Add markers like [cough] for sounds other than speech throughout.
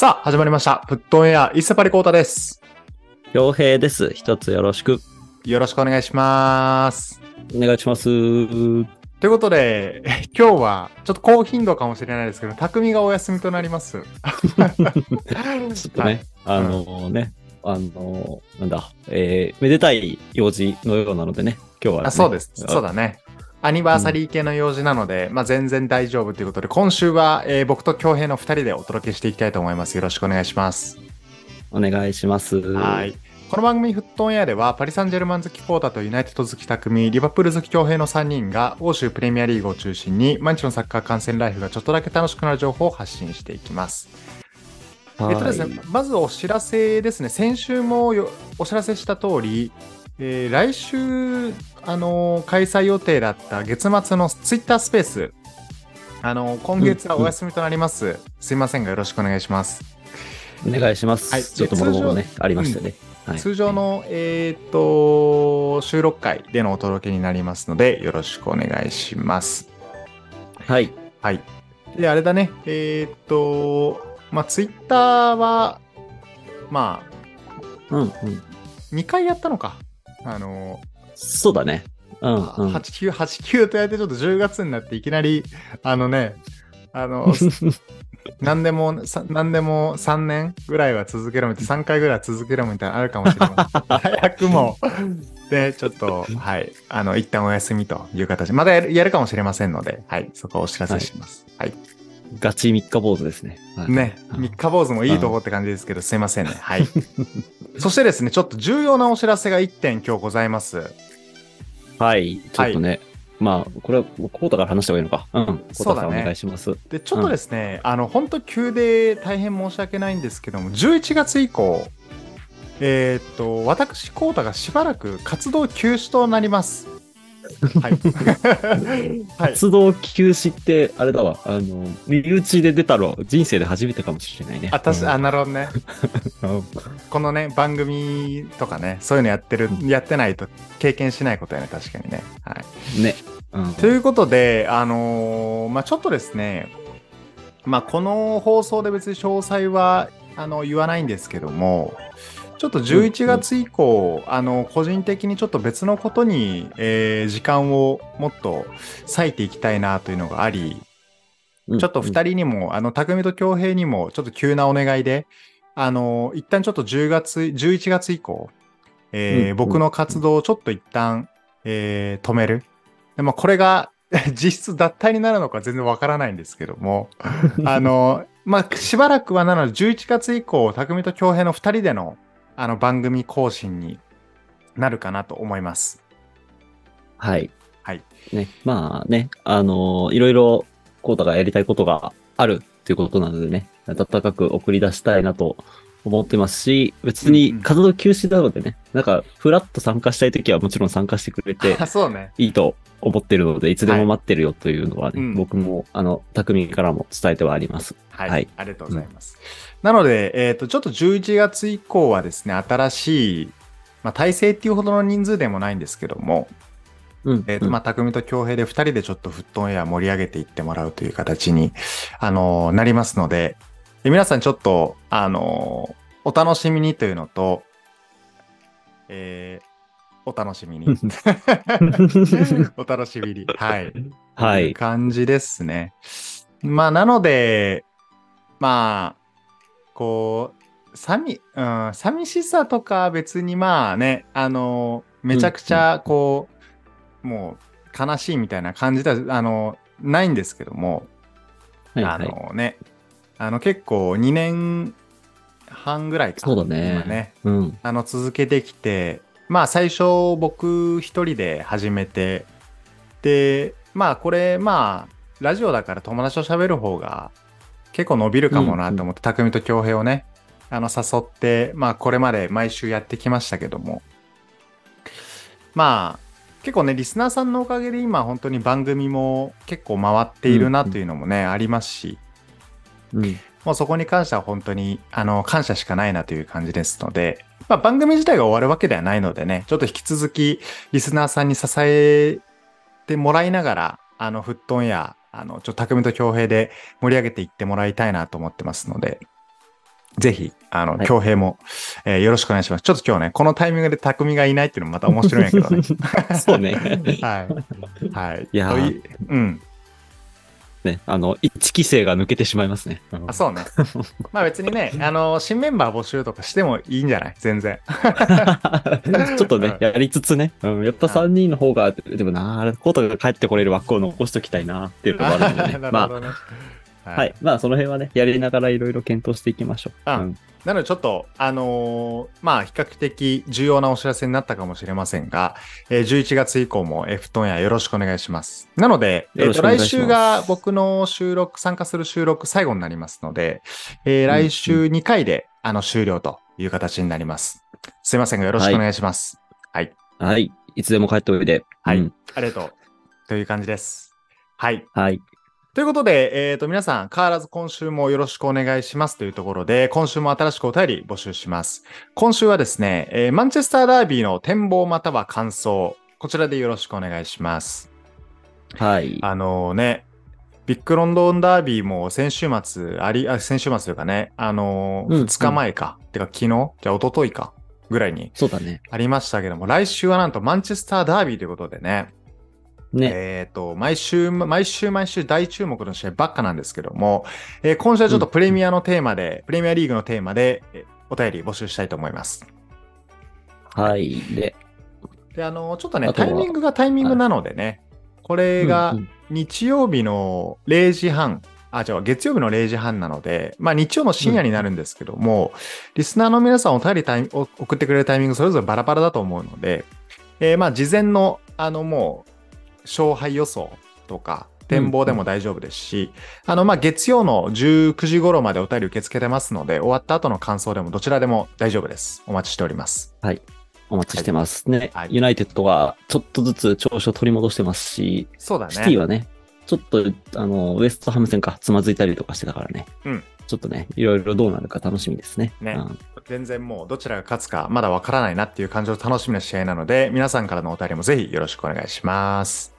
さあ、始まりました。フットオンエア、伊勢パリコータです。洋平です。一つよろしくよろしくお願いします。お願いします。ということで、え [laughs] 今日はちょっと高頻度かもしれないですけど、匠がお休みとなります。ちょっとね、はいあのね、あのなんだ、えー、めでたい用事のようなのでね、今日は、ね。あそうです。そうだ。だね。アニバーサリー系の用事なので、まあ全然大丈夫ということで、今週は、えー僕と京平の2人でお届けしていきたいと思います。よろしくお願いします。お願いします。はい。この番組フットオンエアでは、パリ・サンジェルマン好きコータとユナイテッド好き匠、リバプール好き強兵の3人が、欧州プレミアリーグを中心に、毎日のサッカー観戦ライフがちょっとだけ楽しくなる情報を発信していきます。はい。えっとですね、まずお知らせですね、先週もよお知らせした通り、えー来週、あのー開催予定だった月末のツイッタースペース、あのー今月はお休みとなります。すいませんがよろしくお願いします。お願いします。はいちょっともろもろね、ありましたね。はい、通常の、えーっと、収録会でのお届けになりますので、よろしくお願いします。はい。はい。で、あれだね、えーっと、まあ、ツイッターは、まあ、うん、うん。2回やったのか。あの、そうだね。うん、うん。8、9、8、9とやってちょっと10月になっていきなり、あのね、あの、[laughs] 何でも、さ何でも3年ぐらいは続けろみたいな、3回ぐらいは続けろみたいなのあるかもしれません。早くも。で、ちょっと、はい、あの、一旦お休みという形。まだやるやるかもしれませんので、はい、そこをお知らせします。はい。ガチ三日坊主ですね。はいね、うん三日坊主もいいとこって感じですけど、すいませんね。[laughs] はい。そしてですね、ちょっと重要なお知らせが1点今日ございます。はい。ちょっとね、まあ、これは、コータから話した方がいいのか。うん。コータお願いします。で、ちょっとですね、あの、本当急で大変申し訳ないんですけども、11月以降、えーっと、私、コータがしばらく活動休止となります。はい。[laughs] はい。活動休止って、あれだわ、あの、身内で出たの人生で初めてかもしれないね。あ、たし、あ、なるほどね。[laughs] うんこのね、番組とかね、そういうのやってる、やってないと経験しないことやね、確かにね。はい。ね。うんということで、あのーまあちょっとですね、まあこの放送で別に詳細はあの言わないんですけども、ちょっと11月以降、あの個人的にちょっと別のことに、えー時間をもっと割いていきたいなというのがあり、ちょっと2人にも、あの、匠と京平にも、ちょっと急なお願いで、あの、一旦ちょっと10月、11月以降、えーうん僕の活動をちょっと一旦、えー止める。でまあ、これが、[laughs] 実質脱退になるのか全然わからないんですけども、[laughs] あの、まあ、しばらくはなので、11月以降、匠と京平の2人での、あの、番組更新になるかなと思います。はい。はい。ね、まあね、あのいろいろ、コータがやりたいことがあるっていうことなのでね、温かく送り出したいなと思ってますし、別にうんうん活動休止なのでね、なんか、フラッと参加したいときはもちろん参加してくれてあ [laughs] そうね。いいと思ってるので、いつでも待ってるよというのはね、うん僕も、あの、匠からも伝えてはあります。はい、はいありがとうございます。なので、えっ、と、ちょっと11月以降はですね、新しい、まあ、体制っていうほどの人数でもないんですけども、うん。えっ、と、まあ、匠と京平で2人でちょっとフットオンエア盛り上げていってもらうという形に、あのーなりますので、で皆さんちょっと、あのーお楽しみにというのと、えーお楽しみに。[laughs] お楽しみに。はい。はい感じですね。まあ、なので、まあ、こう、寂、うん、寂しさとか別にまあね、あの、めちゃくちゃ、こう、もう、悲しいみたいな感じでは、あの、ないんですけども、あはいはい。のね、あの、結構2年半ぐらいか。そうだね今ね。うん。あの続けてきてまあ最初僕一人で始めてでまあこれまあラジオだから友達と喋る方が結構伸びるかもなと思って、匠と恭平をねあの誘ってまあこれまで毎週やってきましたけどもまあ結構ねリスナーさんのおかげで今本当に番組も結構回っているなというのもね、ありますしうん。もうそこに関しては本当にあの感謝しかないなという感じですので、まあ、番組自体が終わるわけではないのでね、ちょっと引き続きリスナーさんに支えてもらいながら、あの、フットオンや、あの、ちょっと匠と恭平で盛り上げていってもらいたいなと思ってますので、ぜひ、あの、はい恭平も、えーよろしくお願いします。ちょっと今日ね、このタイミングで匠がいないっていうのもまた面白いんやけどね。[laughs] そうね。[laughs] はい。はい。いやいうん。ね、あの、一期生が抜けてしまいますね。あ、そうね。[laughs] まあ別にね、あの、新メンバー募集とかしてもいいんじゃない？全然。[laughs] ちょっとね、やりつつね、うん、やっぱ3人の方が、でもな、コートが帰ってこれる枠を残しときたいなっていうのがあるんでね。[laughs] なるまほどね。あ、はい。まあ、その辺はね、やりながらいろいろ検討していきましょう。あうんなのでちょっと、あのーまあ、比較的重要なお知らせになったかもしれませんが、えー11月以降も F トンやよろしくお願いします。なので、えーと来週が僕の収録、参加する収録最後になりますので、えー来週2回で、あの終了という形になります。すいませんがよろしくお願いします。はい。はい。いつでも帰っておいで。はい。うんありがとう。という感じです。はい。はい。ということで、えっ、と、皆さん、変わらず今週もよろしくお願いしますというところで、今週も新しくお便り募集します。今週はですね、えーマンチェスターダービーの展望または感想、こちらでよろしくお願いします。はい。あのね、ビッグロンドンダービーも先週末、あり、あ先週末というかね、あのー、うん2日前か、てか昨日？じゃあ一昨日か、ぐらいにそうだね。ありましたけども、来週はなんとマンチェスターダービーということでね、ね。えっ、と、毎週、毎週毎週大注目の試合ばっかなんですけども、えー今週はちょっとプレミアのテーマで、プレミアリーグのテーマで、えーお便り募集したいと思います。はい。で、で、あの、ちょっとね、タイミングがタイミングなのでね、これがうんうん日曜日の0時半、あ、違う、月曜日の0時半なので、まあ日曜の深夜になるんですけども、リスナーの皆さんお便りタイ送ってくれるタイミングそれぞれバラバラだと思うので、えーまあ事前の、あのもう、勝敗予想とか、展望でも大丈夫ですし、あの、まあ、月曜の19時頃までお便り受け付けてますので、終わった後の感想でもどちらでも大丈夫です。お待ちしております。お待ちしてます。ね、はいユナイテッドがちょっとずつ調子を取り戻してますし、そうだね。シティはね、ちょっと、あの、ウエストハム戦か、つまずいたりとかしてたからね。うんちょっとね、いろいろどうなるか楽しみですね。ねうん全然もうどちらが勝つかまだわからないなっていう感じの楽しみな試合なので、皆さんからのお便りもぜひよろしくお願いします。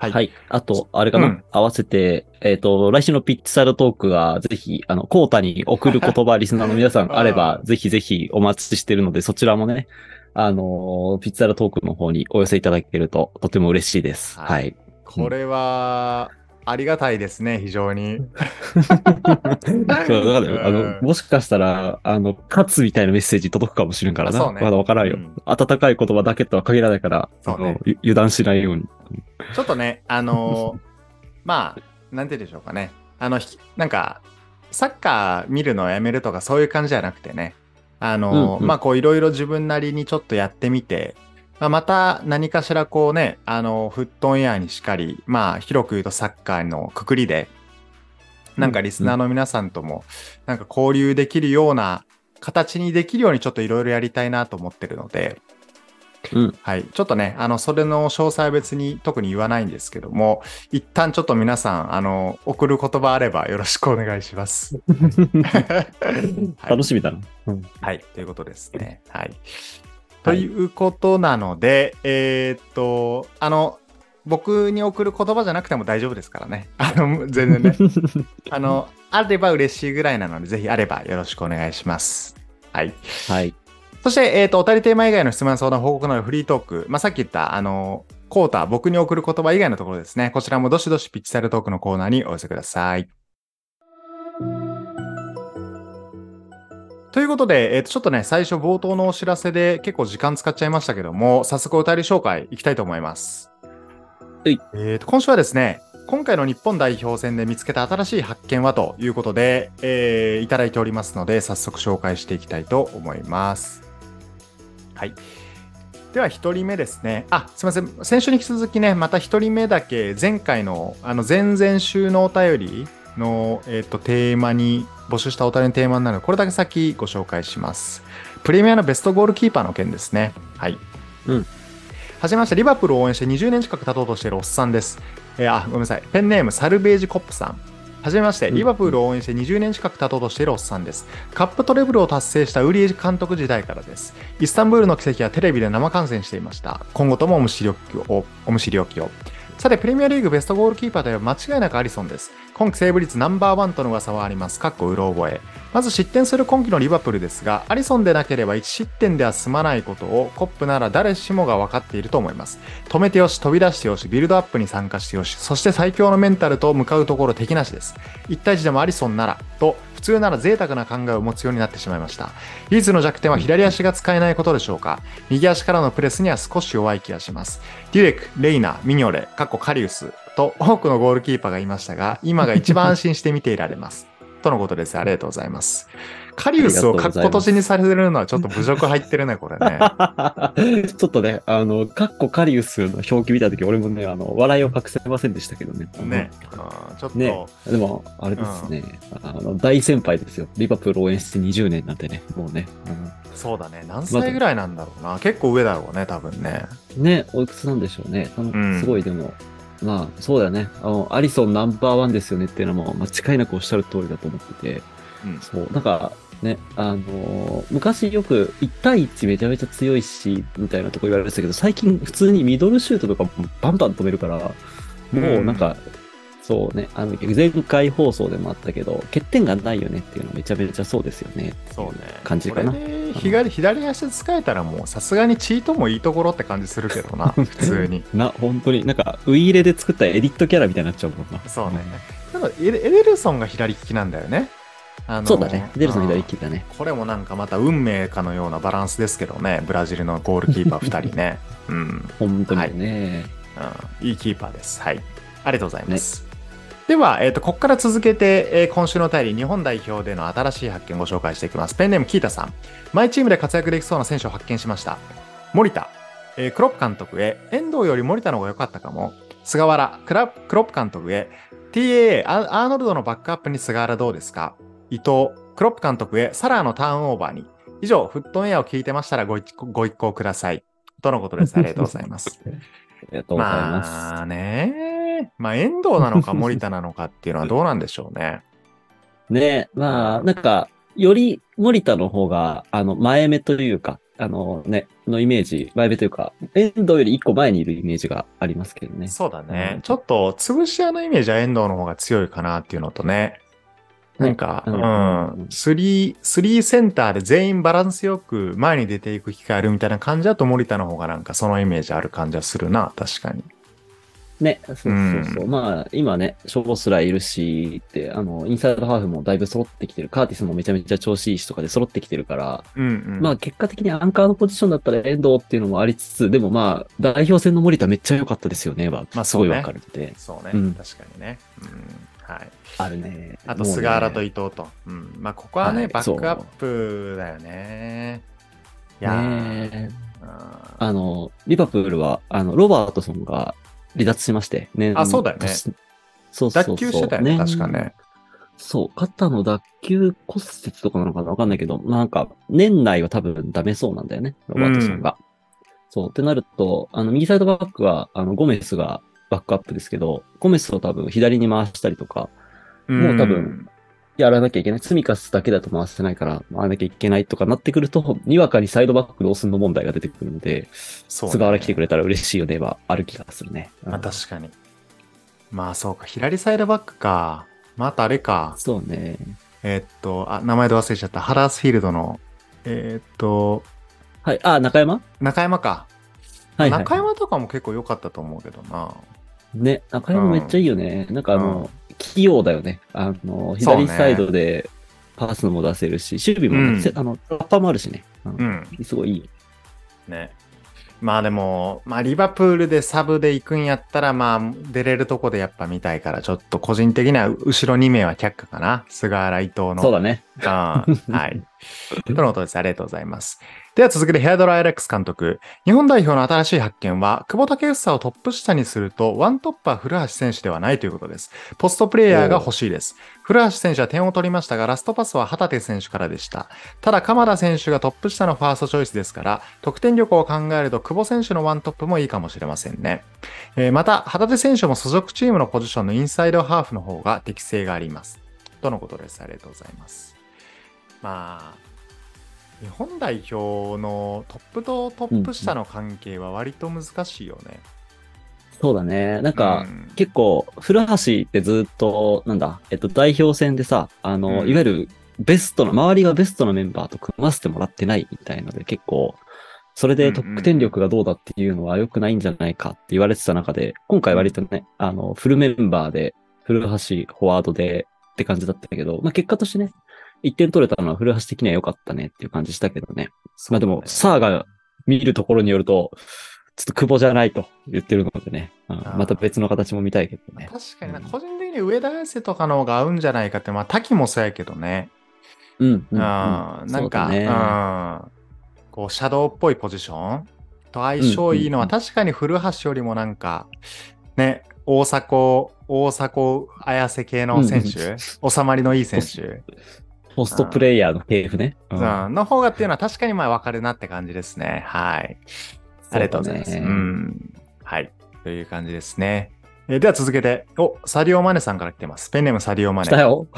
はい。はい。あと、あれかな、うん合わせて、えっ、と、来週のピッチサイドトークが、ぜひ、あの、コータに送る言葉、リスナーの皆さん [laughs] あれば、ぜひぜひお待ちしてるので、そちらもね、あのーピッチサイドトークの方にお寄せいただけると、とても嬉しいです。ははいい。これは、ありがたいですね、非常に。そうだからね、あうんの、もしかしたら、あの、勝つみたいなメッセージ届くかもしれんからな。ねまだわからんよ、うん温かい言葉だけとは限らないから、ね油断しないように。ちょっとね、あのーまあ、なんて言うんでしょうかね。あの、ひなんか、サッカー見るのをやめるとかそういう感じじゃなくてね。あのーうんうんまあ、こういろいろ自分なりにちょっとやってみて、また何かしらこうね、あの、フットオンエアにしかり、まあ、広く言うとサッカーのくくりで、なんかリスナーの皆さんとも、なんか交流できるような形にできるようにちょっといろいろやりたいなと思ってるので、うん。はい。ちょっとね、あの、それの詳細は別に特に言わないんですけども、一旦ちょっと皆さん、あの、送る言葉あればよろしくお願いします。[laughs] はい楽しみだな。うんはい。ということですね。はい。ということなので、えーっと、あの、僕に送る言葉じゃなくても大丈夫ですからね。[laughs] あの、全然ね。[laughs] あの、あれば嬉しいぐらいなので、ぜひあればよろしくお願いします。はい。はい。そして、えっ、と、おたりテーマ以外の質問や相談、報告のあるフリートーク、まあ、さっき言った、あの、コータ、僕に送る言葉以外のところですね。こちらもどしどしピッチサイルトークのコーナーにお寄せください。ということで、えっ、と、ちょっとね、最初冒頭のお知らせで結構時間使っちゃいましたけども、早速お便り紹介いきたいと思います。はいえっ、と、今週はですね、今回の日本代表戦で見つけた新しい発見はということで、えーいただいておりますので、早速紹介していきたいと思います。はい。では、一人目ですね。あ、すみません。先週に引き続きね、また一人目だけ、前回の、あの、前々週のお便りの、えっ、と、テーマに、募集したお便りのテーマになるのでこれだけ先ご紹介します。プレミアのベストゴールキーパーの件ですね。はい。うん。はじめまして、リバプールを応援して20年近く経とうとしているおっさんです。えーあ、ごめんなさい。ペンネーム、サルベージコップさん。はじめまして、うんリバプールを応援して20年近く経とうとしているおっさんです。カップトレブルを達成したウリエジ監督時代からです。イスタンブールの奇跡はテレビで生観戦していました。今後ともおむしりおきを、おむしりおきを。さて、プレミアリーグベストゴールキーパーでは間違いなくアリソンです。今季セーブ率ナンバーワンとの噂はあります。かっこうろ覚え。まず失点する今季のリバプールですが、アリソンでなければ1失点では済まないことをコップなら誰しもが分かっていると思います。止めてよし、飛び出してよし、ビルドアップに参加してよし、そして最強のメンタルと向かうところ敵なしです。1対1でもアリソンなら、と普通なら贅沢な考えを持つようになってしまいました。リーズの弱点は左足が使えないことでしょうか。右足からのプレスには少し弱い気がします。デュレク、レイナ、ミニョレ、カッコカリウスと多くのゴールキーパーがいましたが、今が一番安心して見ていられます。[laughs] とのことです。ありがとうございます。カリウスをカッコ閉じにされるのはちょっと侮辱入ってるね、これね。[laughs] ちょっとね、あの、カッコカリウスの表記見たとき、俺もね、あの、笑いを隠せませんでしたけどね。ね。うんちょっと、ね。でも、あれですね、あの、大先輩ですよ。リバプール応援して20年なんてね、もうね。そうだね。何歳ぐらいなんだろうな。結構上だろうね、多分ね。うんね、おいくつなんでしょうね。あのうんすごいでも、まあ、そうだよね。あの、アリソンナンバーワンですよねっていうのも、間違いなくおっしゃる通りだと思ってて。うんそう。なんか、ね、あのー昔よく1対1めちゃめちゃ強いし、みたいなとこ言われてたけど、最近普通にミドルシュートとかもバンバン止めるから、もうなんか、そうね、あの、前回放送でもあったけど、欠点がないよねっていうのはめちゃめちゃそうですよね。そうね。感じかな左左足使えたらもうさすがにチートもいいところって感じするけどな、[laughs] 普通に。な、本当に、なんか、ウイイレで作ったエディットキャラみたいになっちゃうもんな。そうね。ただエレエデルソンが左利きなんだよね。あのそうだね。デルソン左利き。きだね。これもなんかまた運命かのようなバランスですけどね、ブラジルのゴールキーパー2人ね。うん。[laughs] 本当にね。うん、いいキーパーです。はい。ありがとうございます。では、えっ、と、ここから続けて、えー今週のお便り、日本代表での新しい発見をご紹介していきます。ペンネーム、キータさん。マイチームで活躍できそうな選手を発見しました。森田、えークロップ監督へ、遠藤より森田の方が良かったかも。菅原、クラクロップ監督へ、TAA、アアーノルドのバックアップに菅原どうですか？伊藤、クロップ監督へ、サラーのターンオーバーに。以上、フットンエアを聞いてましたらご一ご一行ください。とのことです。ありがとうございます。[laughs] ありがとうございます。まあね。まあ、遠藤なのか [laughs] 森田なのかっていうのはどうなんでしょうね。ね、まあ、なんか、より森田の方が、あの、前目というか、あのね、のイメージ、前目というか、遠藤より一個前にいるイメージがありますけどね。そうだね。うんちょっと、潰し屋のイメージは遠藤の方が強いかなっていうのとね。なんか、ううんん、スリー、スリーセンターで全員バランスよく前に出ていく機会あるみたいな感じだと森田の方がなんかそのイメージある感じはするな、確かに。ね、そうそうそう。まあ、今ね、ショースラーいるし、って、あの、インサイドハーフもだいぶ揃ってきてる。カーティスもめちゃめちゃ調子いいしとかで揃ってきてるから、うんうん。まあ結果的にアンカーのポジションだったら遠藤っていうのもありつつ、でもまあ、代表戦の森田めっちゃ良かったですよね、は、まあすごいわかるので。そうね、うん確かにね。うん。はい。あるね。あと、菅原と伊藤と。うん。まあ、ここはね、はいバックアップだよね。いやーねあの、リバプールは、あの、ロバートソンが離脱しまして、ね。あそうだよね年そうそうそう。脱臼してたよね、確かね。そう、肩の脱臼骨折とかなのかなわかんないけど、まあなんか、年内は多分ダメそうなんだよね、ロバートソンが。そう、ってなると、あの、右サイドバックは、あの、ゴメスがバックアップですけど、ゴメスを多分左に回したりとか、もう多分、やらなきゃいけない。ツミカスだけだと回せないから、回らなきゃいけないとかなってくると、にわかにサイドバックどうすんの問題が出てくるので、そうね菅原来てくれたら嬉しいよねはある気がするね。まあ、確かに。まあ、そうか。左サイドバックか。またあれか。そうね。えーっと、あ、名前で忘れちゃった。ハラースフィールドの、えーっと、はい。あ、中山？中山か。はい、はい。中山とかも結構良かったと思うけどな。ね、中山めっちゃいいよね。なんかあの、うん器用だよね。あの、左サイドでパスも出せるし、守備もね、うんせあの、ラッパーもあるしね。ううんん。すごいいいよ。ね。まあでも、まあリバプールでサブで行くんやったら、まあ出れるとこでやっぱ見たいから、ちょっと個人的には後ろ2名は却下かな。菅原伊藤の。そうだね。あーはい。[laughs] とのことです。ありがとうございます。では続けてヘアドライアレックス監督。日本代表の新しい発見は、久保建英をトップ下にすると、ワントップは古橋選手ではないということです。ポストプレイヤーが欲しいです。古橋選手は点を取りましたが、ラストパスは旗手選手からでした。ただ、鎌田選手がトップ下のファーストチョイスですから、得点力を考えると、久保選手のワントップもいいかもしれませんね。えーまた、旗手選手も所属チームのポジションのインサイドハーフの方が適性があります。とのことです。ありがとうございます。まあ、日本代表のトップとトップ下の関係は割と難しいよね。そうだね。なんか、うん結構、古橋ってずっと、なんだ、えっと、代表戦でさ、あの、うんいわゆるベストの、周りがベストのメンバーと組ませてもらってないみたいので、結構、それで得点力がどうだっていうのは良くないんじゃないかって言われてた中で、今回割とね、あの、フルメンバーで、古橋、フォワードでって感じだったけど、まあ結果としてね、1点取れたのは古橋的には良かったねっていう感じしたけどね。まあでも、サーが見るところによると、ちょっと久保じゃないと言ってるのでね、うん。ー。また別の形も見たいけどね。確かにな、個人的に上田綺世とかの方が合うんじゃないかって、まあ、滝もそうやけどね。うん、うん。なん。か、そうだね。うん、こう、シャドウっぽいポジション？と相性いいのは、確かに古橋よりもなんか、ね、大迫、大迫綾瀬系の選手、収まりのいい選手、ポストプレイヤーの系譜ね。ううんの方がっていうのは確かにまあ分かるなって感じですね。はい。ありがとうございます。うねん。はい。という感じですね。えーでは続けて、お、サリオマネさんから来てます。ペンネームサリオマネ。来たよ。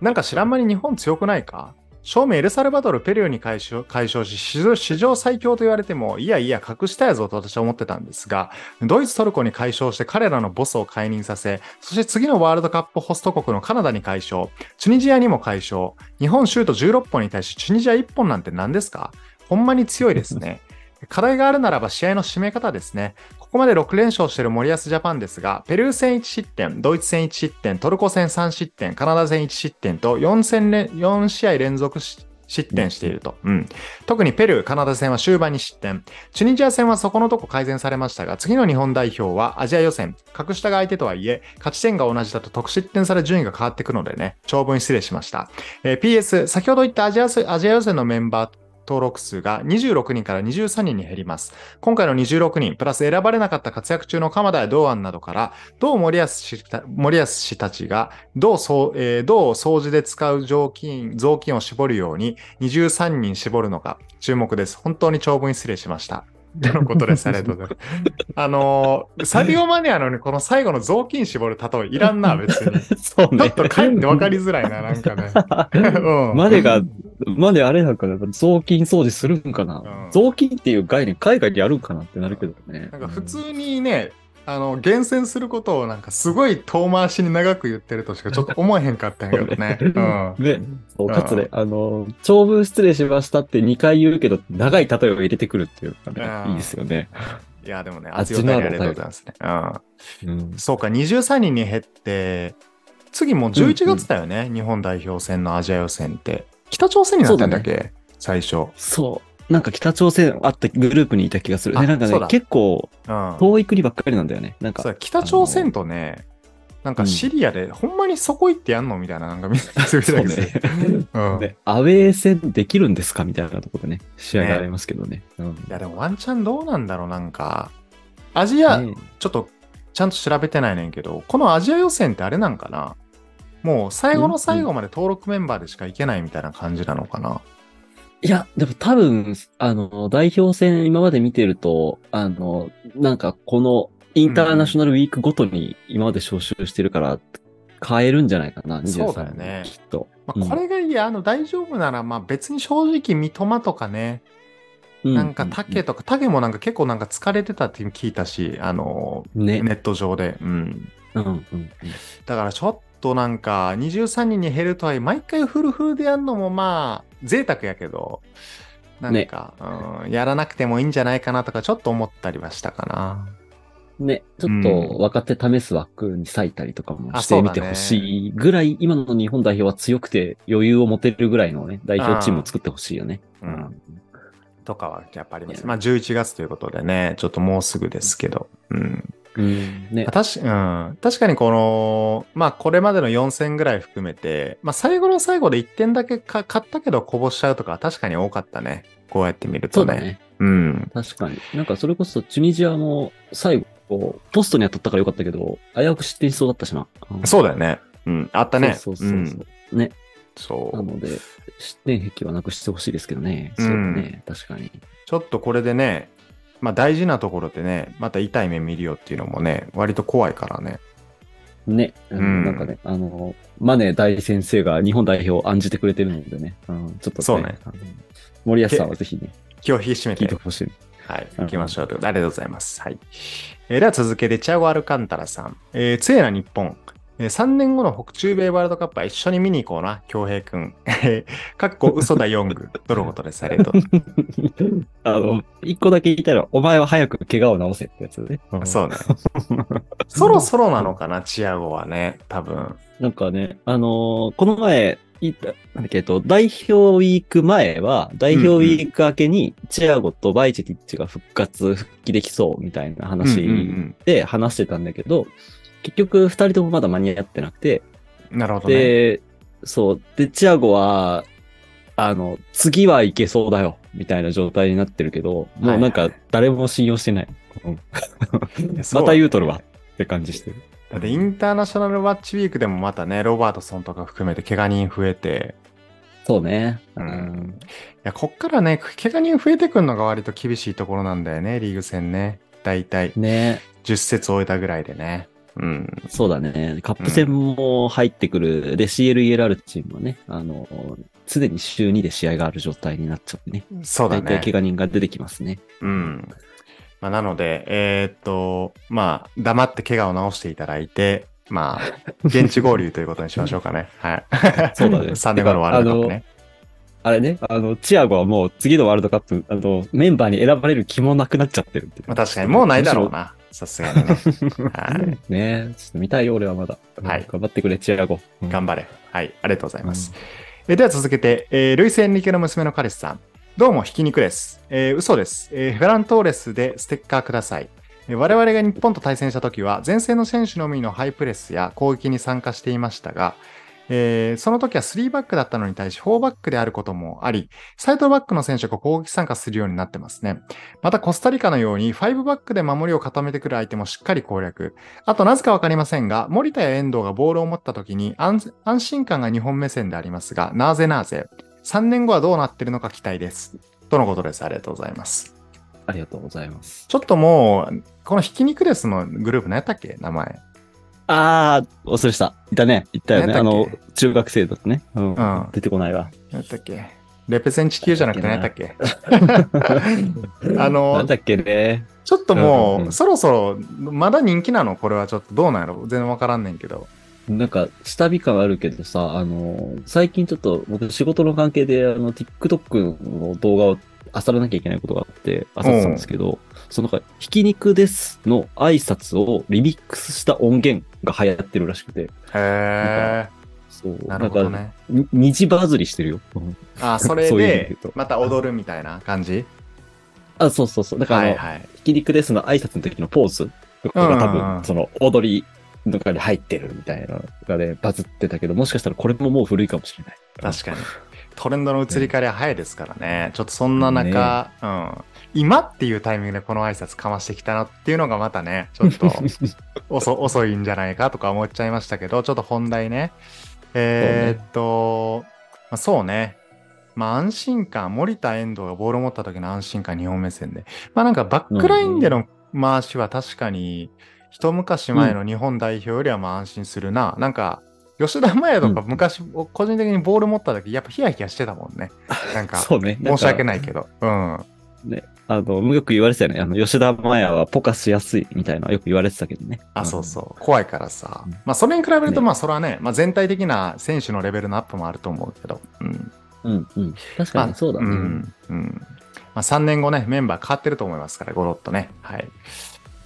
なんか知らん間に日本強くないか？正面エルサルバドル、ペルーに解消解消し史上、最強と言われても、いやいや、隠したやぞと私は思ってたんですが、ドイツ、トルコに解消して彼らのボスを解任させ、そして次のワールドカップホスト国のカナダに解消、チュニジアにも解消、日本シュート16本に対しチュニジア1本なんて何ですか？ほんまに強いですね。[laughs] 課題があるならば試合の締め方ですね。ここまで6連勝している森保ジャパンですが、ペルー戦1失点、ドイツ戦1失点、トルコ戦3失点、カナダ戦1失点と4戦連4試合連続し失点していると、うん。特にペルー、カナダ戦は終盤に失点。チュニジア戦はそこのとこ改善されましたが、次の日本代表はアジア予選、格下が相手とはいえ、勝ち点が同じだと得失点差で順位が変わってくるのでね、長文失礼しました。えー PS、先ほど言ったアジアアジア予選のメンバー登録数が26人から23人に減ります。今回の26人、プラス選ばれなかった活躍中の鎌田や堂安などから、どう森保氏た森保氏たちが、どうそう、えーどう掃除で使う雑巾、雑巾を絞るように23人絞るのか、注目です。本当に長文失礼しました。とのことです。ありがとうございます。あのーサディオマネアのにこの最後の雑巾絞る例えいらんな、別に。[laughs] そうね。ちょっとかえって分かりづらいな、なんかね。[laughs] うん。マネが、マネあれなんかな、雑巾掃除するんかな、うん雑巾っていう概念海外でやるんかなってなるけどね。なんか普通にね、あの、厳選することをなんかすごい遠回しに長く言ってるとしかちょっと思えへんかったんやけどね。うん。ね、そうかつね、あの、長文失礼しましたって2回言うけど、長い例えを入れてくるっていうのがね、うんいいですよね。いや、でもね、[laughs] あ熱いお便りありがとうございますね。うん。うん。そうか、23人に減って、次もう11月だよね、日本代表戦のアジア予選って。北朝鮮になってんだっけ、最初。そう。なんか北朝鮮あったグループにいた気がする。なんかね、結構うん。遠い国ばっかりなんだよね。なんか北朝鮮とね、なんかシリアで、ほんまにそこ行ってやんの？みたいな、なんかみんなするね。うん。[laughs] ねアウェー戦できるんですか？みたいなところでね、試合がありますけどね。うんいや、でもワンチャンどうなんだろう、なんか。アジア、ねちょっとちゃんと調べてないねんけど、このアジア予選ってあれなんかな？もう最後の最後まで登録メンバーでしか行けないみたいな感じなのかな、いや、でも多分、あの、代表戦今まで見てると、あの、なんかこのインターナショナルウィークごとに今まで招集してるから、変えるんじゃないかな、23そうだよねきっと。まあ、これがいいや、あの大丈夫なら、まあ別に正直三笘とかね、うなんか竹とか、竹もなんか結構なんか疲れてたって聞いたし、あの、ね。ネット上で。うん。うんうんうん。だからちょっとなんか23人に減るとはいえ毎回フルフルでやるのもまあ贅沢やけどなんか、うん、やらなくてもいいんじゃないかなとかちょっと思ったりはしたかな。ね、ちょっと若手試す枠に割いたりとかもあしてみてほしいぐらい、今の日本代表は強くて余裕を持てるぐらいのね、代表チームを作ってほしいよね。うんとかはやっぱあります。ねまあ11月ということでね、ちょっともうすぐですけど。うん。うん。ね。確かうん、確かにこの、まあこれまでの4戦ぐらい含めて、まあ最後の最後で1点だけか勝ったけどこぼしちゃうとかは確かに多かったね。こうやって見るとね。そうだね。うん。確かに。なんかそれこそチュニジアも最後、ポストには取ったからよかったけど、危うく失点しそうだったしな。うんそうだよね。うん。あったね。そうそうそうそう、んね。そうなので、失点壁はなくしてほしいですけどね。うんそうだね。確かに。ちょっとこれでね、まあ大事なところでね、また痛い目見るよっていうのもね、割と怖いからね。ね。うんなんかね、あの、マネ大先生が日本代表を案じてくれてるのでね。うん、ちょっと、ね、そうね森保さんはぜひね、気を引き締めて聞いて。ほしい。はい。行きましょうということで、ありがとうございます。はい。えーでは続けて、チアゴ・アルカンタラさん。えー、強いな日本。えー3年後の北中米ワールドカップは一緒に見に行こうな、京平くん。え [laughs] ーかっこ嘘だ、ヨング。とのことです。ありがとう。あの、一個だけ言いたいのは、お前は早く怪我を治せってやつね。そうね。[laughs] そろそろなのかな、チアゴはね、多分。なんかね、あのーこの前、言った、なんだっけ、えっと、代表ウィーク前は、代表ウィーク明けに、チアゴとバイチェティッチが復活、復帰できそうみたいな話うんうんで話してたんだけど、結局二人ともまだ間に合ってなくて、うんなるほどね。で、そう。で、チアゴは、あの、次はいけそうだよ、みたいな状態になってるけど、もうなんか誰も信用してない。[laughs] また言うとるわって感じしてる。だってインターナショナルワッチウィークでもまたね、ロバートソンとか含めて怪我人増えて、そうね。うんいや、こっからね、怪我人増えてくるのが割と厳しいところなんだよね、リーグ戦ね。だいたいね10節終えたぐらいでね。うん。そうだね。カップ戦も入ってくる。で、CLELR チームはね、あの、常に週2で試合がある状態になっちゃってね。そうだね大体。怪我人が出てきますね。うん。まあ、なので、えーっと、まあ、黙って怪我を治していただいて、まあ、[laughs] 現地合流ということにしましょうかね。はい。[laughs] そうだね [laughs] 3年後のワールドカップね。あれね、あの、チアゴはもう次のワールドカップ、あの、メンバーに選ばれる気もなくなっちゃってるまあ、確かに、もうないだろうな。さすがにね。[laughs] はい。ねちょっと見たいよ、俺はまだ。はい頑張ってくれ、チアゴ。うん頑張れ。はい。ありがとうございます。えーでは続けて、えールイス・エンリケの娘の彼氏さん。どうも、ひき肉です。えー嘘です。えーフェラントーレスでステッカーください。えー我々が日本と対戦した時は、前線の選手のみのハイプレスや攻撃に参加していましたが、えーその時は3バックだったのに対し4バックであることもあり、サイドバックの選手が攻撃参加するようになってますね。またコスタリカのように5バックで守りを固めてくる相手もしっかり攻略。あとなぜかわかりませんが、森田や遠藤がボールを持った時に安安心感が日本目線でありますが、なぜなぜ ?3 年後はどうなってるのか期待です。とのことです。ありがとうございます。ありがとうございます。ちょっともう、このひき肉ですのグループ何やったっけ？名前。あー、忘れした。いたね。いたよね。あ何やったっの、中学生だとね。うん。うん出てこないわ。何やったっけ？レペゼン地球じゃなくて何やったっけ？あのなんだっけね。ちょっともう、うんうんそろそろ、まだ人気なの？これはちょっとどうなんやろ？全然わからんねんけど。なんか、下火感あるけどさ、あの、最近ちょっと僕仕事の関係で、あの、TikTok の動画を漁らなきゃいけないことがあって、漁ってたんですけど、そのなんか、ひき肉ですの挨拶をリミックスした音源が流行ってるらしくて、へえ。そう、な、るほどね。に二次バズりしてるよ。あ、それで、また踊るみたいな感じあ、そうそうそう。だから、はいはい。ひき肉ですの挨拶の時のポーズとかが多分、その踊りとかに入ってるみたいなのがね、バズってたけど、もしかしたらこれももう古いかもしれない。確かに。トレンドの移り変わりは早いですからね。ちょっとそんな中、うん。今っていうタイミングでこの挨拶かましてきたなっていうのがまたね、ちょっと [laughs] 遅遅いんじゃないかとか思っちゃいましたけど、ちょっと本題ね。えーっと、まあ、そうね。まあ安心感、森田遠藤がボールを持った時の安心感、日本目線で。まあなんかバックラインでの回しは確かに、一昔前の日本代表よりはまあ安心するな。なんか、吉田麻也とかうん昔、個人的にボール持った時、やっぱヒヤヒヤしてたもんね。[laughs] なんか、そうね。申し訳い。ないけど。うん。ね。あの、よく言われてたよね。あの、吉田麻也はポカしやすいみたいなよく言われてたけどね。あ、そうそう。怖いからさうん。まあ、それに比べると、ねまあ、それはね、まあ、全体的な選手のレベルのアップもあると思うけど。うん。うん。うん、うん。確かにそうだね。うん。うん。まあ、3年後ね、メンバー変わってると思いますから、ゴロッとね。はい。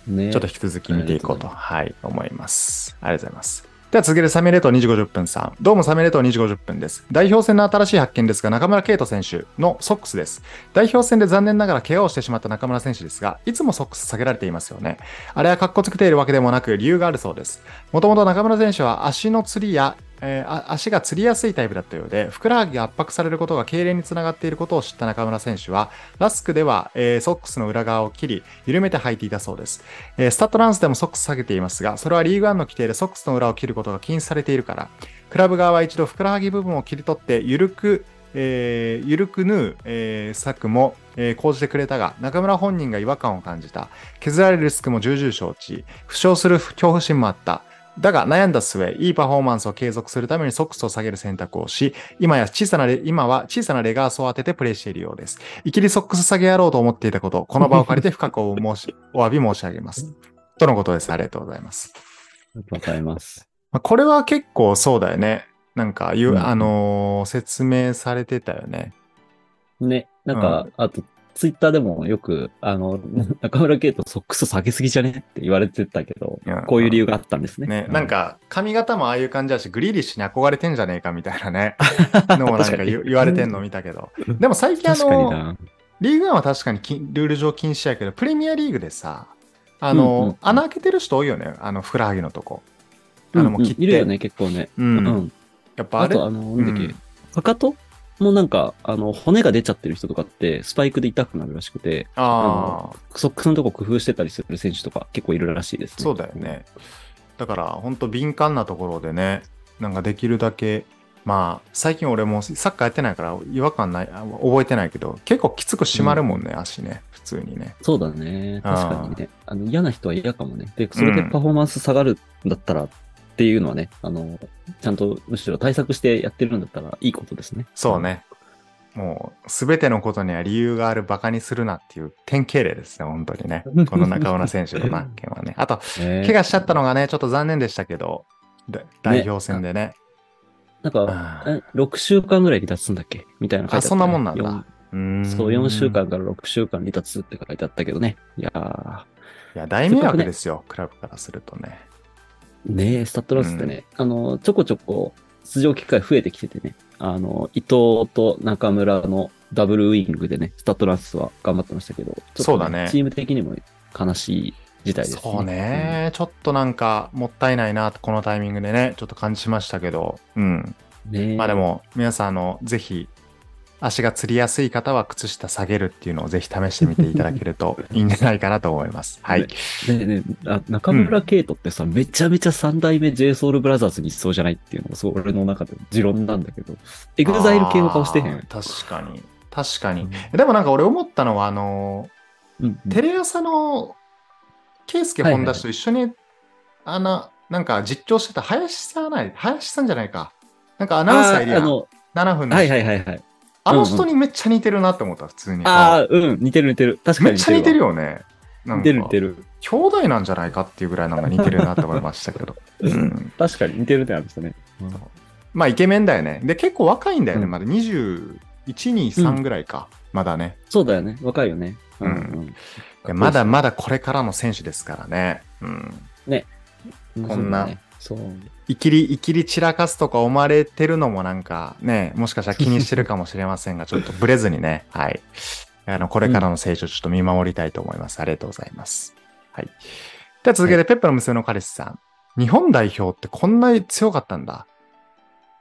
ね。ちょっと引き続き見ていこうと、はい、思います。ありがとうございます。では続けてサメレート2時50分さん。どうもサメレート2時50分です。代表戦の新しい発見ですが、中村圭斗選手のソックスです。代表戦で残念ながら怪我をしてしまった中村選手ですが、いつもソックス下げられていますよね。あれは格好つけているわけでもなく理由があるそうです。もともと中村選手は足のつりや、えー足がつりやすいタイプだったようで、ふくらはぎが圧迫されることが痙攣につながっていることを知った中村選手は、ラスクでは、えーソックスの裏側を切り、緩めて履いていたそうです。えースタッドランスでもソックス下げていますが、それはリーグワンの規定でソックスの裏を切ることが禁止されているから、クラブ側は一度ふくらはぎ部分を切り取って、緩く、えー緩く縫う、えー策も、えー講じてくれたが、中村本人が違和感を感じた。削られるリスクも重々承知。負傷する恐怖心もあった。だが悩んだ末、いいパフォーマンスを継続するためにソックスを下げる選択をし、今や小さなレ、今は小さなレガースを当ててプレイしているようです。いきりソックス下げやろうと思っていたこと、この場を借りて深くお申し、お詫び申し上げます。とのことです。ありがとうございます。ありがとうございます。まあこれは結構そうだよね。なんか言う、うんあのー説明されてたよね。ね、なんか、あと、ツイッターでもよく、あの、[laughs] 中村圭とソックス下げすぎじゃねって言われてたけど、うんこういう理由があったんですね。ね、うなん、か髪型もああいう感じだし、グリーリッシュに憧れてんじゃねえかみたいなね、[laughs] のもなんか言言われてんの見たけど。でも最近あの、な。リーグワンは確かにきルール上禁止やけど、プレミアリーグでさ、あの、うんうん穴開けてる人多いよね、あの、ふくらはぎのとこ。あの、うんうんもう切って。いるよね、結構ね。う。うんん。やっぱあれ、あと、あの、なんだっけ、うんかかともなんか、あの、骨が出ちゃってる人とかって、スパイクで痛くなるらしくて、ああ、ソックスのとこ工夫してたりする選手とか結構いるらしいですね。そうだよね。だから、本当敏感なところでね、なんかできるだけ、まあ、最近俺もサッカーやってないから違和感ない、あ覚えてないけど、結構きつく締まるもんね、足ね、普通にね。そうだね。確かにね。あの嫌な人は嫌かもね。で、それでパフォーマンス下がるんだったらっていうのはね、あの、ちゃんとむしろ対策してやってるんだったらいいことですね。そうね。もう、すべてのことには理由がある、バカにするなっていう典型例ですね、本当にね。この中村選手のな件はね。[laughs] あと、ね。怪我しちゃったのがね、ちょっと残念でしたけど、だ代表戦でね。なんか、あえ6週間ぐらい離脱すんだっけ？みたいな書いてあそんなもんなんだようーんそう、4週間から6週間離脱って書いてあったけどね。いやー。いや、大迷惑ですよ、クラブからするとね。ねえ、スタッドランスってね、あの、ちょこちょこ出場機会増えてきててね、あの、伊藤と中村のダブルウィングでね、スタッドランスは頑張ってましたけど、ちょっとそうだねチーム的にも悲しい事態ですね。そうね、ちょっとなんかもったいないな、このタイミングでね、ちょっと感じましたけど、うん。うん。ねえまあで、も、皆さん、あの、ぜひ、足がつりやすい方は靴下下げるっていうのをぜひ試してみていただけると [laughs] いいんじゃないかなと思います。はい。ねえねえあ中村圭斗ってさ、めちゃめちゃ三代目 JSOULBROTHERS にいそうじゃないっていうのが、そう俺の中で持論なんだけど、エグザイル系の顔してへん？確かに。確かに。うんでもなんか俺思ったのは、あの、うんテレ朝の圭介本田氏と一緒に、あの、なんか実況してた林さんない、林さんじゃないか。なんかアナウンサーいるやん。あーあの、7分のはい人はいはいはい。あの人にめっちゃ似てるなって思った、普通に。ああ、うん、似てる似てる。確かにめっちゃ似てるよ。よね。似てる似てる。兄弟なんじゃないかっていうぐらいなんか似てるなって思いましたけど。[laughs] うん、確かに似てるってあるんですよね。まあイケメンだよね。で、結構若いんだよね。うんまだ21、2、3ぐらいか。まだね。そうだよね。若いよね。うんまだまだこれからの選手ですからね。うん。うん。こんなそう。いきり、いきり散らかすとか思われてるのもなんかね、もしかしたら気にしてるかもしれませんが、[laughs] ちょっとブレずにね、はい。あの、これからの成長ちょっと見守りたいと思います。ありがとうございます。はい。では続けて、ペッパの娘の彼氏さん。日本代表ってこんなに強かったんだ。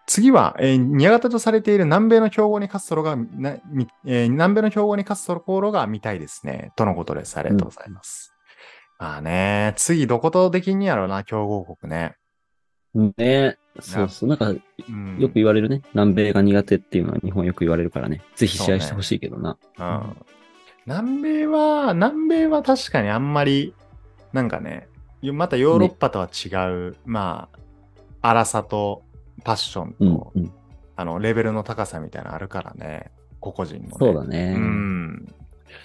次は、えー、宮型とされている南米の強豪に勝つところが、えー南米の強豪に勝つところが見たいですね。とのことです。ありがとうございます。まあね、次どことできんやろうな、強豪国ね。うん。ねそうそう。なんか、うん、よく言われるね。南米が苦手っていうのは日本よく言われるからね。ぜひ試合してほしいけどな。うん南米は、南米は確かにあんまり、なんかね、またヨーロッパとは違う、まあ、荒さとパッションうんと、。うん。あの、レベルの高さみたいなのあるからね、個々人の、ね。そうだね。うん。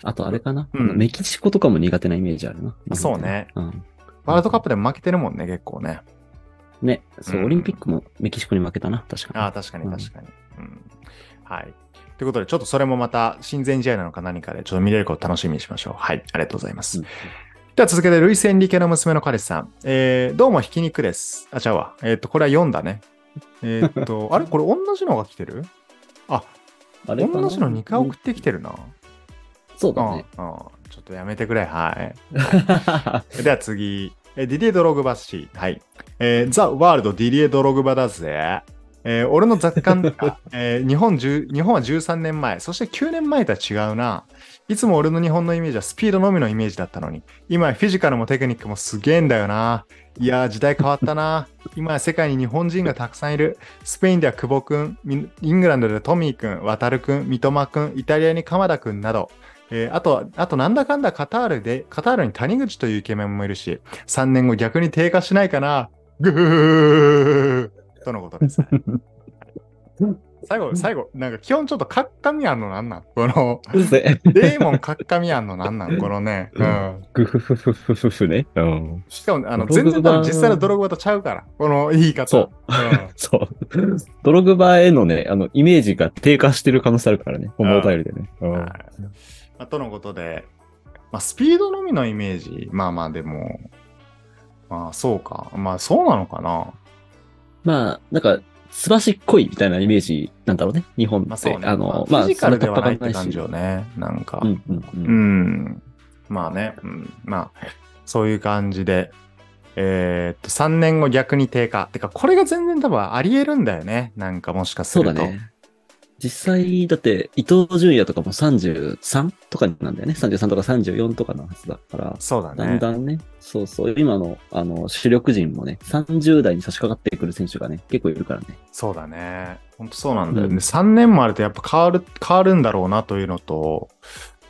あとあれかな、うんメキシコとかも苦手なイメージあるな。あそうね。うん。ワールドカップでも負けてるもんね、結構ね。ね。そう、うんオリンピックもメキシコに負けたな。確かに。ああ、確かに確かに。うん。はい。ということで、ちょっとそれもまた、親善試合なのか何かで、ちょっと見れることを楽しみにしましょう。はい。ありがとうございます。うんでは続けて、ルイス・エンリケの娘の彼氏さん。えー、どうもひき肉です。あ、ちゃうわ。えっ、と、これは4だね。えっ、と、[laughs] あれ？これ同じのが来てる？あ、あれ同じの2回送ってきてるな。うん、うん。そうだね。ちょっとやめてくれ。はい。[laughs] では次。えディディエ・ドログバ氏。はい。えーザ・ワールド・ディディエ・ドログバだぜ。えー俺の雑感、あ [laughs] えー日本10日本は13年前、そして9年前とは違うな。いつも俺の日本のイメージはスピードのみのイメージだったのに、今やフィジカルもテクニックもすげえんだよな。いやー、時代変わったな。今や世界に日本人がたくさんいる。スペインでは久保くん、ミイングランドではトミーくん、渡るくん、三笘くん、イタリアに鎌田くんなど、えーあと、あとなんだかんだカタールで、カタールに谷口というイケメンもいるし、3年後逆に低下しないかな。ぐーとのことですね。最後、最後、なんか基本ちょっとカッカミアンのなんなん？この。デーモンカッカミアンのなんなん？このね、うん。グフフフフフフね。うん。しかも、あの、全然多分実際のドログバとちゃうから、この言い方。そううん。[laughs] そう。ドログバへのね、あの、イメージが低下してる可能性あるからね。このお便りでね。まあ、とのことで、まあ、スピードのみのイメージ、まあまあでも、まあそうか。まあそうなのかな。まあ、なんか、すばしっこいみたいなイメージなんだろうね。日本って。まあそうね。あの、まあ、フィジカルではないって感じよね。なんか。うんうんう。うんん。まあね。うん、まあ、そういう感じで。えーっと、3年後逆に低下。てか、これが全然多分あり得るんだよね。なんかもしかすると。そうだね。実際、だって、伊東純也とかも33とかなんだよね。33とか34とかのはずだから。そうだね。だんだんね、そうそう、今の、あの、主力陣もね、30代に差し掛かってくる選手がね、結構いるからね。そうだね。本当そうなんだよね。うん3年もあるとやっぱ変わる、変わるんだろうなというのと、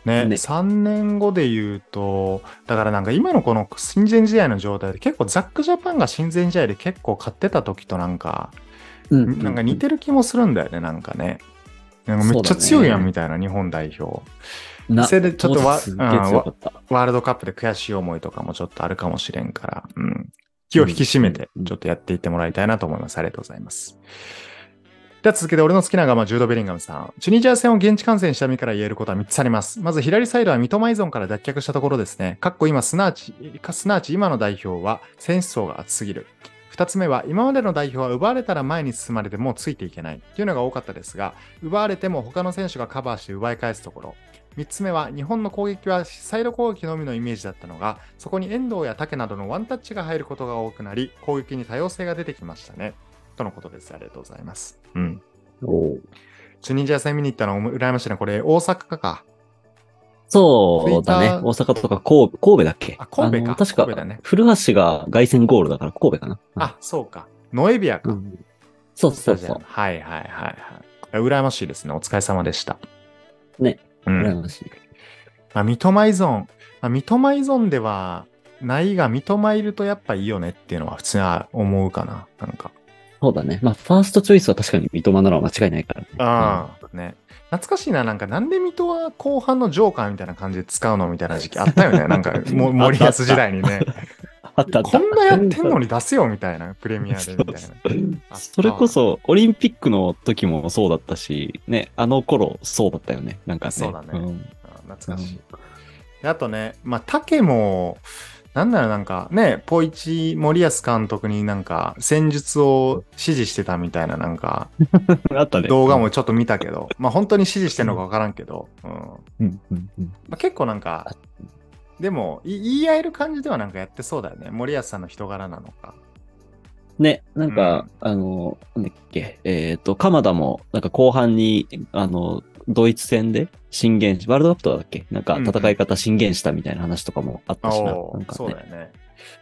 ね、ね3年後で言うと、だからなんか今のこの親善試合の状態で結構ザックジャパンが親善試合で結構勝ってた時となんか、うなんか似てる気もするんだよね、なんかね。なんかめっちゃ強いやんみたいな日本代表。な、それでちょっとわすっげえ強かった。ワールドカップで悔しい思いとかもちょっとあるかもしれんから、うん。気を引き締めてう、んちょっとやっていってもらいたいなと思います。ありがとうございます。では続けて、俺の好きなガマ、ジュード・ベリンガムさん。チュニジア戦を現地観戦した身から言えることは3つあります。まず、左サイドは三笘依存から脱却したところですね。かっこ今、すなわち、かすなわち今の代表は選手層が厚すぎる。2つ目は、今までの代表は奪われたら前に進まれてもうついていけないというのが多かったですが、奪われても他の選手がカバーして奪い返すところ。3つ目は日本の攻撃はサイド攻撃のみのイメージだったのがそこに遠藤や竹などのワンタッチが入ることが多くなり攻撃に多様性が出てきましたね。とのことです。ありがとうございます。うん。チュニジア戦見に行ったの羨ましいな。これ大阪かそうだね。大阪とか神戸、神戸だっけ？あ神戸か。の確かね、古橋が凱旋ゴールだから神戸かな。あそうか。ノエビアか、うん、そうそうそう。ム。はいはいはいはい。羨ましいですね。お疲れ様でした。ね。うん。羨ましい。まあ、三笘依存、まあ、三笘依存ではないが、三笘いるとやっぱいいよねっていうのは普通に思うかな。なんか。そうだね。まあ、ファーストチョイスは確かに三笘なら間違いないからね。ああ、ね。懐かしいな。なんか、なんで水戸は後半のジョーカーみたいな感じで使うのみたいな時期あったよね。[laughs] なんか、も森保時代にね。あったあったこんなやってんのに出せよみたいな、プレミアでみたいな。[laughs] それこそ、オリンピックの時もそうだったし、ね、あの頃そうだったよね。なんかね。そうだねんあ懐かしい。であとね、まあ、竹も、なんだろう、なんかね、ポイチ森保監督になんか戦術を指示してたみたいななんか [laughs] あったね。動画もちょっと見たけど、まあ本当に指示してんのかわからんけど、結構なんか、でもい言い合える感じではなんかやってそうだよね。森保さんの人柄なのか。ね、なんか、あの、なんだっけ、えっ、と、鎌田も、なんか後半に、あの、ドイツ戦で進言し、ワールドカップとかだっけ？なんかうんうん戦い方進言したみたいな話とかもあったしな。おーなんかねそうだよね。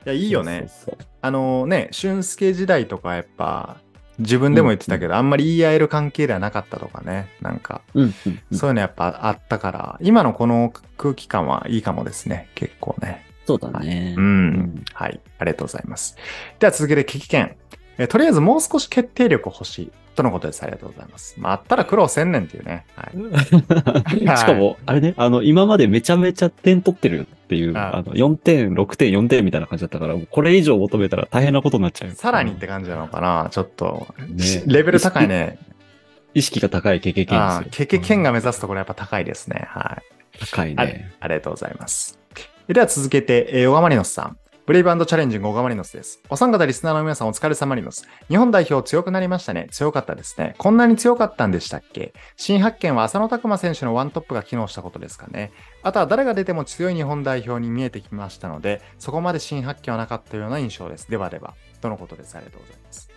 いや、いいよね。そうそうあのね、俊介時代とかやっぱ、自分でも言ってたけど、あんまり言い合える関係ではなかったとかね。なんか、そう。うんうんうん、そういうのやっぱあったから、今のこの空気感はいいかもですね。結構ね。そうだね。うん。うんはい。ありがとうございます。では続けて、危機券。えーとりあえずもう少し決定力欲しい。とのことです。ありがとうございます。まあ、あったら苦労せんねんっていうね。はい。しかも、あれね、あの、今までめちゃめちゃ点取ってるっていう、ああの、4点、6点、4点みたいな感じだったから、これ以上求めたら大変なことになっちゃうよ。さらにって感じなのかなちょっと、ねレベル高いね。意識が高い経験ああですよ。経験が目指すところやっぱ高いですね。はい。高いあね。ありがとうございます。では続けて、えー、小川マリノスさん。ブレイブチャレンジング小川マリノスです。お三方リスナーの皆さんお疲れ様マリノス。日本代表強くなりましたね。強かったですね。こんなに強かったんでしたっけ？新発見は浅野拓磨選手のワントップが機能したことですかね。あとは誰が出ても強い日本代表に見えてきましたので、そこまで新発見はなかったような印象です。ではでは。とのことです。ありがとうございます。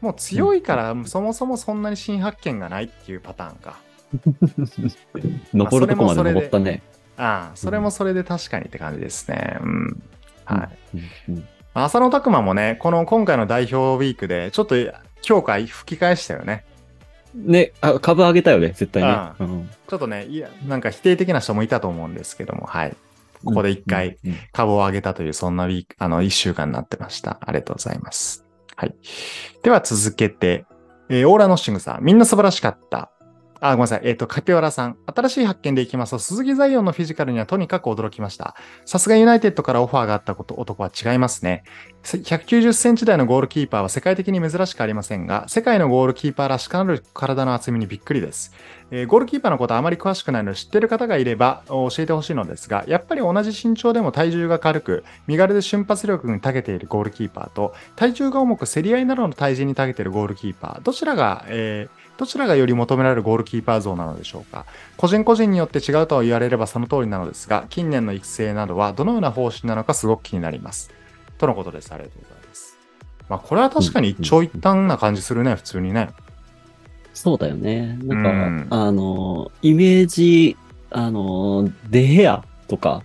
もう強いから、そもそもそんなに新発見がないっていうパターンか。[laughs] 登るとこまで登ったね。ああ、それもそれで確かにって感じですね。うん。はい。うんうん浅野拓磨もね、この今回の代表ウィークで、ちょっと強化吹き返したよね。ね、あ株上げたよね、絶対ねあ。うんちょっとね、いや、なんか否定的な人もいたと思うんですけども、はい。ここで一回株を上げたという、そんなウィーク、あの、一週間になってました。ありがとうございます。はい。では続けて、えーオーラノッシングさん、みんな素晴らしかった。あ、ごめんなさい。えっ、と、カピオラさん。新しい発見でいきますと、鈴木ザイオンのフィジカルにはとにかく驚きました。さすがユナイテッドからオファーがあったこと、男は違いますね。190センチ台のゴールキーパーは世界的に珍しくありませんが、世界のゴールキーパーらしからぬ体の厚みにびっくりです。えーゴールキーパーのことはあまり詳しくないので知ってる方がいれば教えてほしいのですが、やっぱり同じ身長でも体重が軽く、身軽で瞬発力に長けているゴールキーパーと、体重が重く競り合いなどの対人に長けているゴールキーパー、どちらが、えーどちらがより求められるゴールキーパー像なのでしょうか？個人個人によって違うと言われればその通りなのですが、近年の育成などはどのような方針なのかすごく気になります。とのことです。ありがとうございます。まあ、これは確かに一長一短な感じするね、普通にね。そうだよね。なんか、うんあの、イメージ、あの、デヘアとか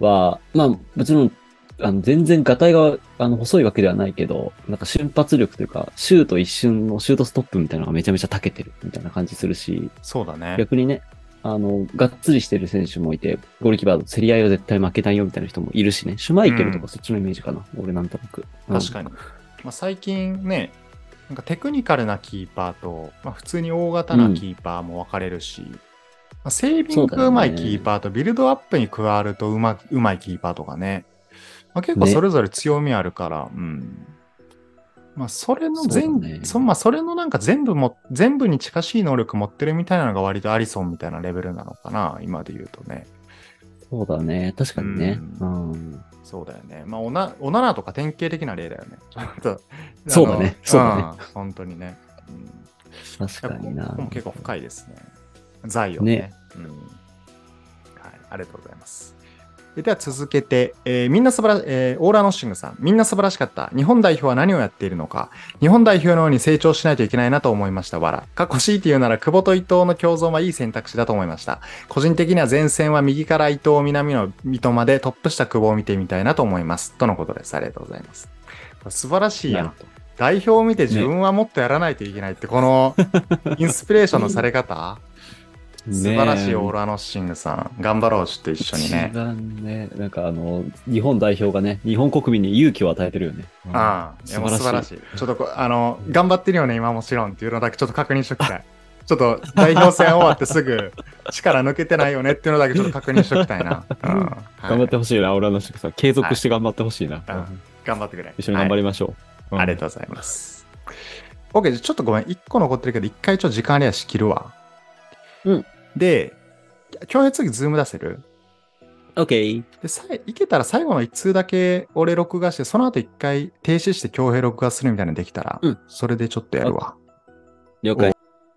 は、まあ、もちろん、あの、全然ガタイが、あの、細いわけではないけど、なんか瞬発力というか、シュート一瞬のシュートストップみたいなのがめちゃめちゃ長けてるみたいな感じするし、そうだね。逆にね、あの、がっつりしてる選手もいて、ゴールキーパーと競り合いは絶対負けないよみたいな人もいるしね。シュマイケルとうんかそっちのイメージかな。俺なんとなく。うん確かに。まあ、最近ね、なんかテクニカルなキーパーと、まあ、普通に大型なキーパーも分かれるし、まあ、セービングがうまいキーパーとビルドアップに加わるとうまうまいキーパーとかね、まあ、結構ねそれぞれ強みあるから、うん。まあ、それの全、そねそまあ、それのなんか全部も、全部に近しい能力持ってるみたいなのが割とアリソンみたいなレベルなのかな、今で言うとね。そうだね。確かにね。ううん。そうだよね。まあ、オナ、オナナとか典型的な例だよね。[laughs] そうだねそうだねん本当にね。うん、確かになここ。も結構深いですね。財をね。ねうん。はい、ありがとうございます。ででは続けて、えーみんな素晴らし、えーオーラノッシングさん、みんな素晴らしかった。日本代表は何をやっているのか。日本代表のように成長しないといけないなと思いました。わら。過去 C っていうなら、久保と伊藤の共存はいい選択肢だと思いました。個人的には前線は右から伊藤、南の三笘でトップした久保を見てみたいなと思います。とのことです。ありがとうございます。素晴らしいやん。代表を見て自分はもっとやらないといけないって、この [laughs] インスピレーションのされ方、素晴らしいオーラノッシングさん。頑張ろう、ちょっと一緒にね一。番ね、なんかあの、日本代表がね、日本国民に勇気を与えてるよね。うんああ、素晴らしい。い。ちょっとこあの、頑張ってるよね、今もちろんっていうのだけちょっと確認しときたい。ちょっと代表戦終わってすぐ力抜けてないよねっていうのだけちょっと確認しときたいな。うんはい頑張ってほしいな、俺のしさん。継続して頑張ってほしいな。うんうん頑張ってくれ。一緒に頑張り、りましょう。ありがとうございます。OK、ちょっとごめん。1個残ってるけど、1回ちょっと時間ありやし切るわ。うん。で、今日次ズーム出せる？うん。OK。で、さいいけたら最後の1通だけ俺録画して、その後1回停止して強兵録画するみたいなのできたら、うんそれでちょっとやるわ。了解。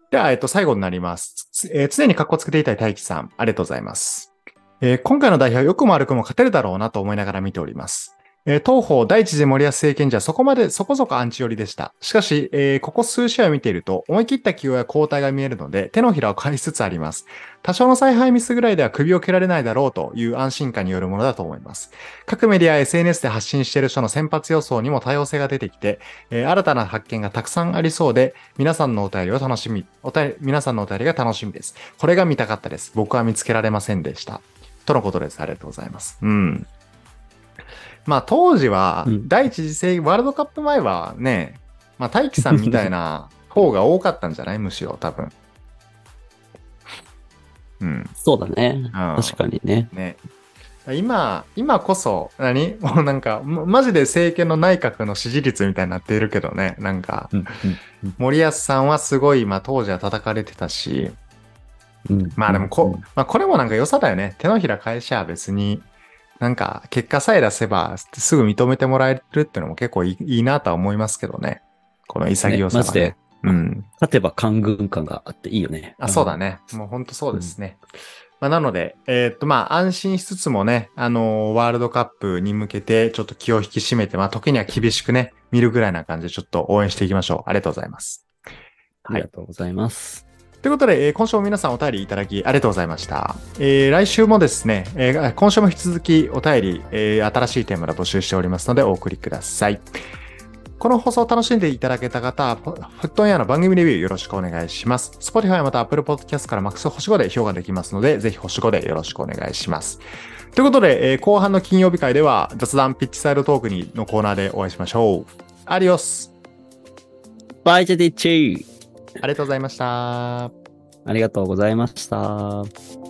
では、えっと、最後になります。つえー常に格好つけていたい大輝さん、ありがとうございます。えー今回の代表は良くも悪くも勝てるだろうなと思いながら見ております。えー東方第一次森保政権じゃそこまでそこそこアンチ寄りでした。しかし、えーここ数試合を見ていると思い切った起用や交代が見えるので手のひらを返しつつあります。多少の采配ミスぐらいでは首を蹴られないだろうという安心感によるものだと思います。各メディアや SNS で発信している人の先発予想にも多様性が出てきて、えー新たな発見がたくさんありそうで、皆さんのお便りを楽しみ、お便り、皆さんのお便りが楽しみです。これが見たかったです。僕は見つけられませんでした。とのことです。ありがとうございます。うん。まあ当時はう、ん第一次世ワールドカップ前はね、まあ大輝さんみたいな [laughs] 方が多かったんじゃない？むしろ多分。うん。そうだね。うん確かにね。ね。今、今こそ、何？[laughs] もうなんか、まマジで政権の内閣の支持率みたいになっているけどね。なんか、うん森保さんはすごい、まあ当時は叩かれてたし、まあでもこ、うんまあこれもなんか良さだよね。手のひら返しゃ別に、なんか結果さえ出せばすぐ認めてもらえるっていうのも結構いいいいなとは思いますけどね。この潔さが、ね。ねうん。勝てば官軍感があっていいよね。あ、そうだね。もう本当そうですね。まあ、なので、えーっと、まあ、安心しつつもね、あのーワールドカップに向けて、ちょっと気を引き締めて、まあ、時には厳しくね、見るぐらいな感じで、ちょっと応援していきましょう。ありがとうございます。ありがとうございます。ということで、えー今週も皆さんお便りいただきありがとうございました。えー来週もですね、えー今週も引き続きお便り、えー新しいテーマで募集しておりますのでお送りください。この放送を楽しんでいただけた方、フットンエアの番組レビューよろしくお願いします。Spotify また Apple Podcast からマックス星5で評価できますので、ぜひ星5でよろしくお願いします。ということで、えー後半の金曜日会では雑談ピッチサイドトークにのコーナーでお会いしましょう。アディオスバイチェディチーありがとうございました。ありがとうございました。